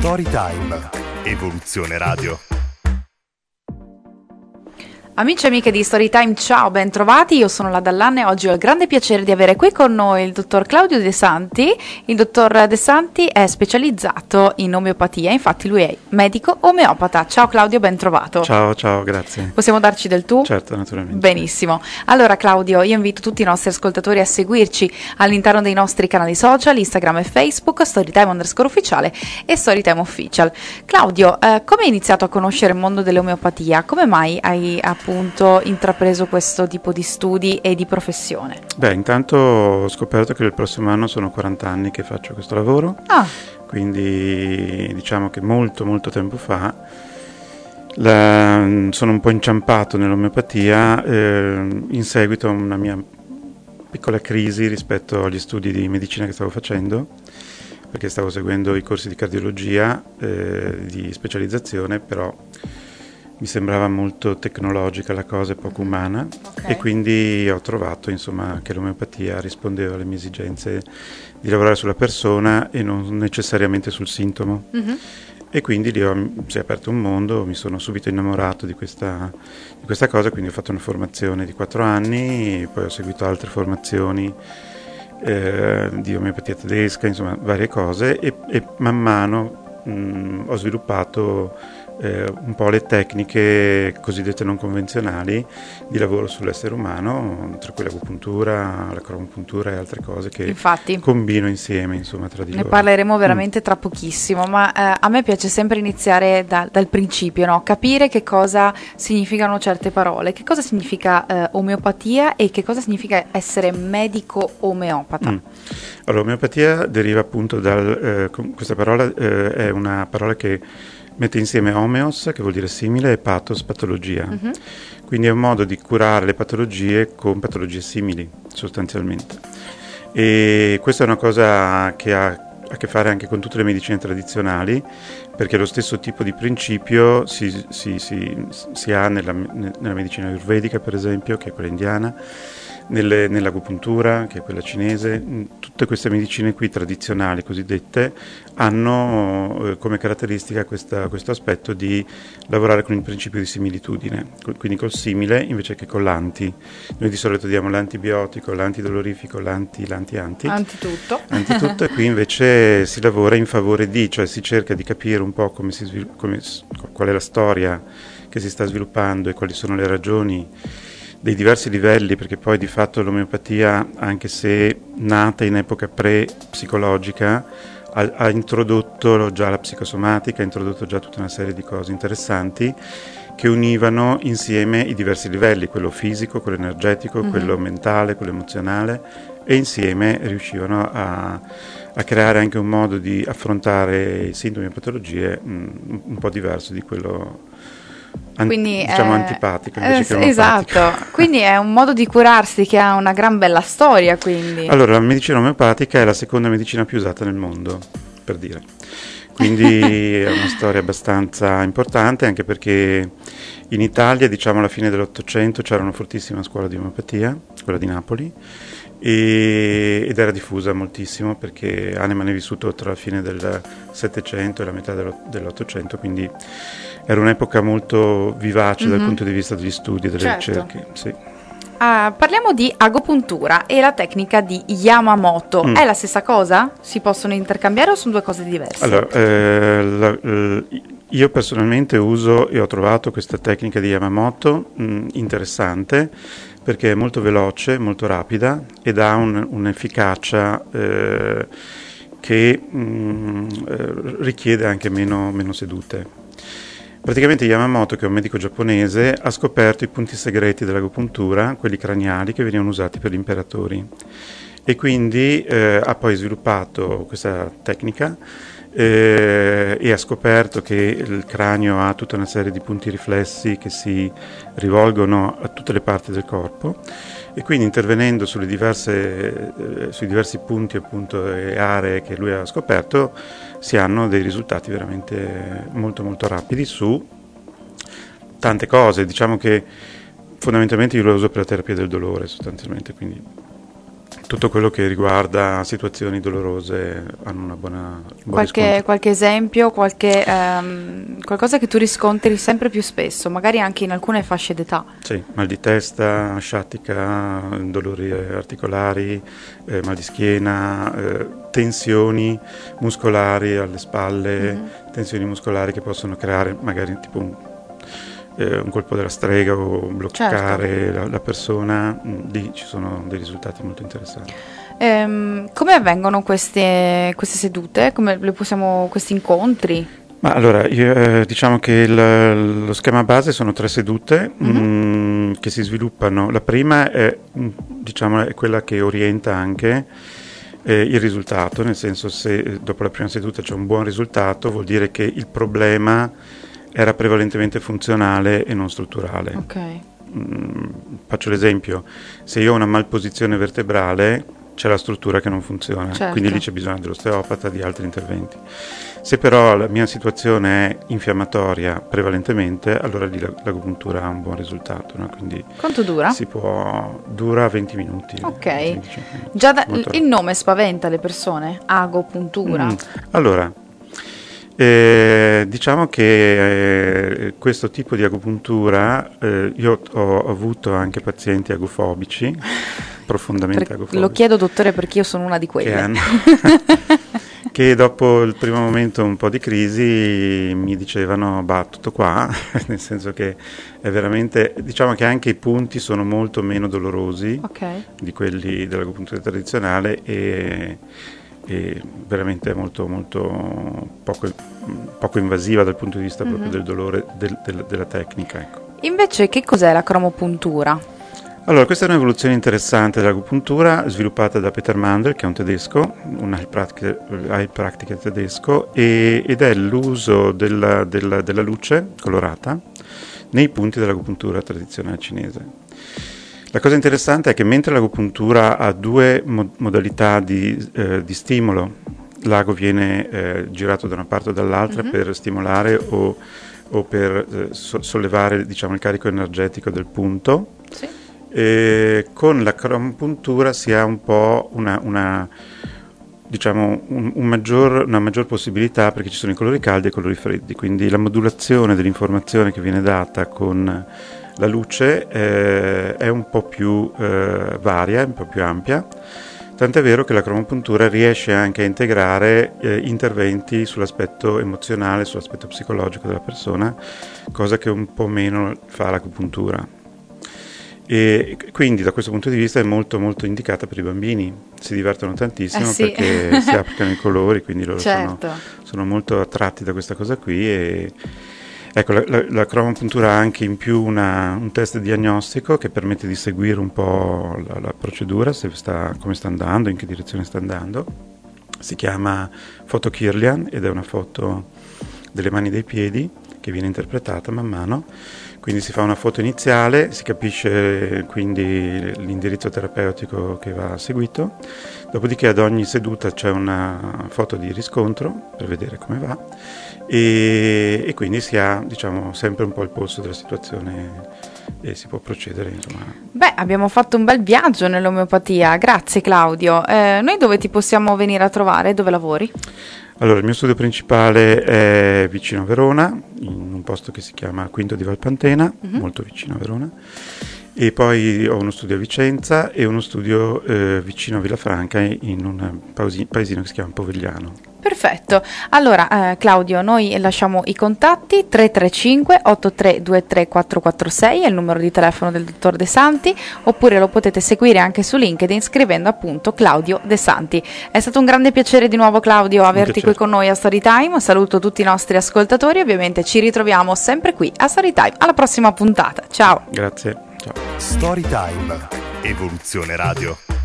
Storytime. Evoluzione Radio. Amici e amiche di Storytime, ciao, ben trovati. Io sono la Dallanna e oggi ho il grande piacere di avere qui con noi il dottor Claudio De Santi. Il dottor De Santi è specializzato in omeopatia, infatti lui è medico omeopata. Ciao Claudio, ben trovato. Ciao, ciao, grazie. Possiamo darci del tu? Certo, naturalmente. Benissimo. Allora Claudio, io invito tutti i nostri ascoltatori a seguirci all'interno dei nostri canali social, Instagram e Facebook, Storytime underscore ufficiale e Storytime official. Claudio, eh, come hai iniziato a conoscere il mondo dell'omeopatia? Come mai hai appunto appunto intrapreso questo tipo di studi e di professione? Beh, intanto ho scoperto che il prossimo anno sono 40 anni che faccio questo lavoro, ah. quindi diciamo che molto molto tempo fa la, sono un po' inciampato nell'omeopatia eh, in seguito a una mia piccola crisi rispetto agli studi di medicina che stavo facendo perché stavo seguendo i corsi di cardiologia eh, di specializzazione, però mi sembrava molto tecnologica la cosa e poco umana okay. e quindi ho trovato insomma, che l'omeopatia rispondeva alle mie esigenze di lavorare sulla persona e non necessariamente sul sintomo. Mm-hmm. E quindi lì ho, si è aperto un mondo, mi sono subito innamorato di questa, di questa cosa, quindi ho fatto una formazione di quattro anni, poi ho seguito altre formazioni eh, di omeopatia tedesca, insomma varie cose e, e man mano mh, ho sviluppato eh, un po' le tecniche cosiddette non convenzionali di lavoro sull'essere umano, tra cui l'agopuntura, la cromopuntura e altre cose che Infatti, combino insieme insomma, tra di ne loro. Ne parleremo veramente mm. tra pochissimo, ma eh, a me piace sempre iniziare da, dal principio, no? capire che cosa significano certe parole, che cosa significa eh, omeopatia e che cosa significa essere medico omeopata. Mm. Allora, omeopatia deriva appunto da eh, questa parola, eh, è una parola che mette insieme homeos, che vuol dire simile, e pathos, patologia. Uh-huh. Quindi è un modo di curare le patologie con patologie simili, sostanzialmente. E questa è una cosa che ha a che fare anche con tutte le medicine tradizionali, perché lo stesso tipo di principio si, si, si, si ha nella, nella medicina ayurvedica, per esempio, che è quella indiana, nelle, nell'agopuntura, che è quella cinese, tutte queste medicine qui tradizionali cosiddette hanno eh, come caratteristica questa, questo aspetto di lavorare con il principio di similitudine, quindi col simile invece che con l'anti. Noi di solito diamo l'antibiotico, l'antidolorifico, l'anti, l'anti-anti. Antitutto. Antitutto e qui invece si lavora in favore di, cioè si cerca di capire un po' come si, come, qual è la storia che si sta sviluppando e quali sono le ragioni dei diversi livelli, perché poi di fatto l'omeopatia, anche se nata in epoca pre-psicologica, ha, ha, introdotto già la psicosomatica, ha introdotto già tutta una serie di cose interessanti che univano insieme i diversi livelli, quello fisico, quello energetico, mm-hmm. quello mentale, quello emozionale, e insieme riuscivano a, a, creare anche un modo di affrontare sintomi e patologie mh, mm, un po' diverso di quello An- quindi diciamo è, antipatico invece eh, esatto. Quindi è un modo di curarsi che ha una gran bella storia quindi. Allora la medicina omeopatica è la seconda medicina più usata nel mondo per dire. Quindi è una storia abbastanza importante anche perché in Italia diciamo alla fine dell'Ottocento c'era una fortissima scuola di omeopatia quella di Napoli e, ed era diffusa moltissimo perché Hahnemann è vissuto tra la fine del Settecento e la metà dell'Ottocento quindi era un'epoca molto vivace mm-hmm. dal mhm. punto di vista degli studi e delle certo. ricerche. Sì. Uh, parliamo di agopuntura e la tecnica di Yamamoto. Mm. È la stessa cosa? Si possono intercambiare o sono due cose diverse? Allora, eh, la, la, io personalmente uso e ho trovato questa tecnica di Yamamoto mh, mm, interessante perché è molto veloce, molto rapida ed ha un, un'efficacia eh, che mh, mm, eh, richiede anche meno, meno sedute. Praticamente Yamamoto, che è un medico giapponese, ha scoperto i punti segreti dell'agopuntura, quelli craniali che venivano usati per gli imperatori. E quindi eh, ha poi sviluppato questa tecnica eh, e ha scoperto che il cranio ha tutta una serie di punti riflessi che si rivolgono a tutte le parti del corpo e quindi intervenendo diverse, eh, sui diversi punti appunto, e aree che lui ha scoperto si hanno dei risultati veramente molto molto rapidi su tante cose. Diciamo che fondamentalmente io lo uso per la terapia del dolore sostanzialmente, quindi tutto quello che riguarda situazioni dolorose hanno una buona... Un qualche, qualche, esempio, qualche, ehm, qualcosa che tu riscontri sempre più spesso, magari anche in alcune fasce d'età? Sì, mal di testa, sciatica, dolori articolari, eh, mal di schiena, eh, tensioni muscolari alle spalle, mm-hmm. tensioni muscolari che possono creare magari tipo un eh, un colpo della strega o bloccare certo. la, la, persona, mm, lì ci sono dei risultati molto interessanti. Ehm, come avvengono queste, queste sedute? Come le possiamo, questi incontri? Ma allora, io, eh, diciamo che il, lo schema base sono tre sedute mm-hmm. mh, che si sviluppano. La prima è, mm, diciamo, è quella che orienta anche eh, il risultato, nel senso se eh, dopo la prima seduta c'è un buon risultato vuol dire che il problema era prevalentemente funzionale e non strutturale. Okay. Mm, faccio l'esempio, se io ho una malposizione vertebrale c'è la struttura che non funziona, certo. quindi lì c'è bisogno dell'osteopata, di altri interventi. Se però la mia situazione è infiammatoria prevalentemente, allora lì l'agopuntura ha un buon risultato. No? Quindi Quanto dura? Si può, dura 20 minuti. Ok. minuti. Già da, il nome spaventa le persone, agopuntura. Mm. Allora, eh, diciamo che eh, questo tipo di agopuntura, eh, io ho, ho, avuto anche pazienti agofobici, profondamente per, agofobici. Lo chiedo dottore perché io sono una di quelle. Che, hanno, che dopo il primo momento un po' di crisi mi dicevano, bah, tutto qua, nel senso che è veramente, diciamo che anche i punti sono molto meno dolorosi okay. di quelli dell'agopuntura tradizionale e e veramente molto, molto poco, poco, invasiva dal punto di vista mm-hmm. proprio del dolore del, del, della tecnica. Ecco. Invece che cos'è la cromopuntura? Allora, questa è un'evoluzione interessante dell'agopuntura sviluppata da Peter Mandel, che è un tedesco, un Heilpraktiker tedesco, e, ed è l'uso della, della, della luce colorata nei punti dell'agopuntura tradizionale cinese. La cosa interessante è che mentre l'agopuntura ha due mo- modalità di, eh, di, stimolo, l'ago viene eh, girato da una parte o dall'altra mm-hmm. per stimolare o, o per eh, so- sollevare diciamo, il carico energetico del punto, sì. con la cromopuntura si ha un po' una, una diciamo, un, un maggior, una maggior possibilità perché ci sono i colori caldi e i colori freddi, quindi la modulazione dell'informazione che viene data con la luce eh, è un po' più eh, varia, un po' più ampia, tant'è vero che la cromopuntura riesce anche a integrare eh, interventi sull'aspetto emozionale, sull'aspetto psicologico della persona, cosa che un po' meno fa l'acupuntura. E quindi da questo punto di vista è molto molto indicata per i bambini, si divertono tantissimo eh sì. perché si applicano i colori, quindi loro certo. sono, sono, molto attratti da questa cosa qui e Ecco, la, la, la cromopuntura ha anche in più una, un test diagnostico che permette di seguire un po' la, la procedura, sta, come sta andando, in che direzione sta andando. Si chiama foto Kirlian ed è una foto delle mani e dei piedi che viene interpretata man mano. Quindi si fa una foto iniziale, si capisce quindi l'indirizzo terapeutico che va seguito, dopodiché ad ogni seduta c'è una foto di riscontro per vedere come va e, e quindi si ha diciamo, sempre un po' il polso della situazione e si può procedere. Insomma. Beh, abbiamo fatto un bel viaggio nell'omeopatia, grazie Claudio. Eh, noi dove ti possiamo venire a trovare? Dove lavori? Allora, il mio studio principale è vicino a Verona, in un posto che si chiama Quinto di Valpantena, mm-hmm. molto vicino a Verona. E poi ho uno studio a Vicenza e uno studio eh, vicino a Villafranca in un paesino che si chiama Povegliano. Perfetto, allora eh, Claudio noi lasciamo i contatti 335 8323 446 è il numero di telefono del dottor De Santi oppure lo potete seguire anche su LinkedIn scrivendo appunto Claudio De Santi. È stato un grande piacere di nuovo Claudio averti qui con noi a Storytime, saluto tutti i nostri ascoltatori, ovviamente ci ritroviamo sempre qui a Storytime, alla prossima puntata, ciao! Grazie, ciao! Storytime, Evoluzione Radio.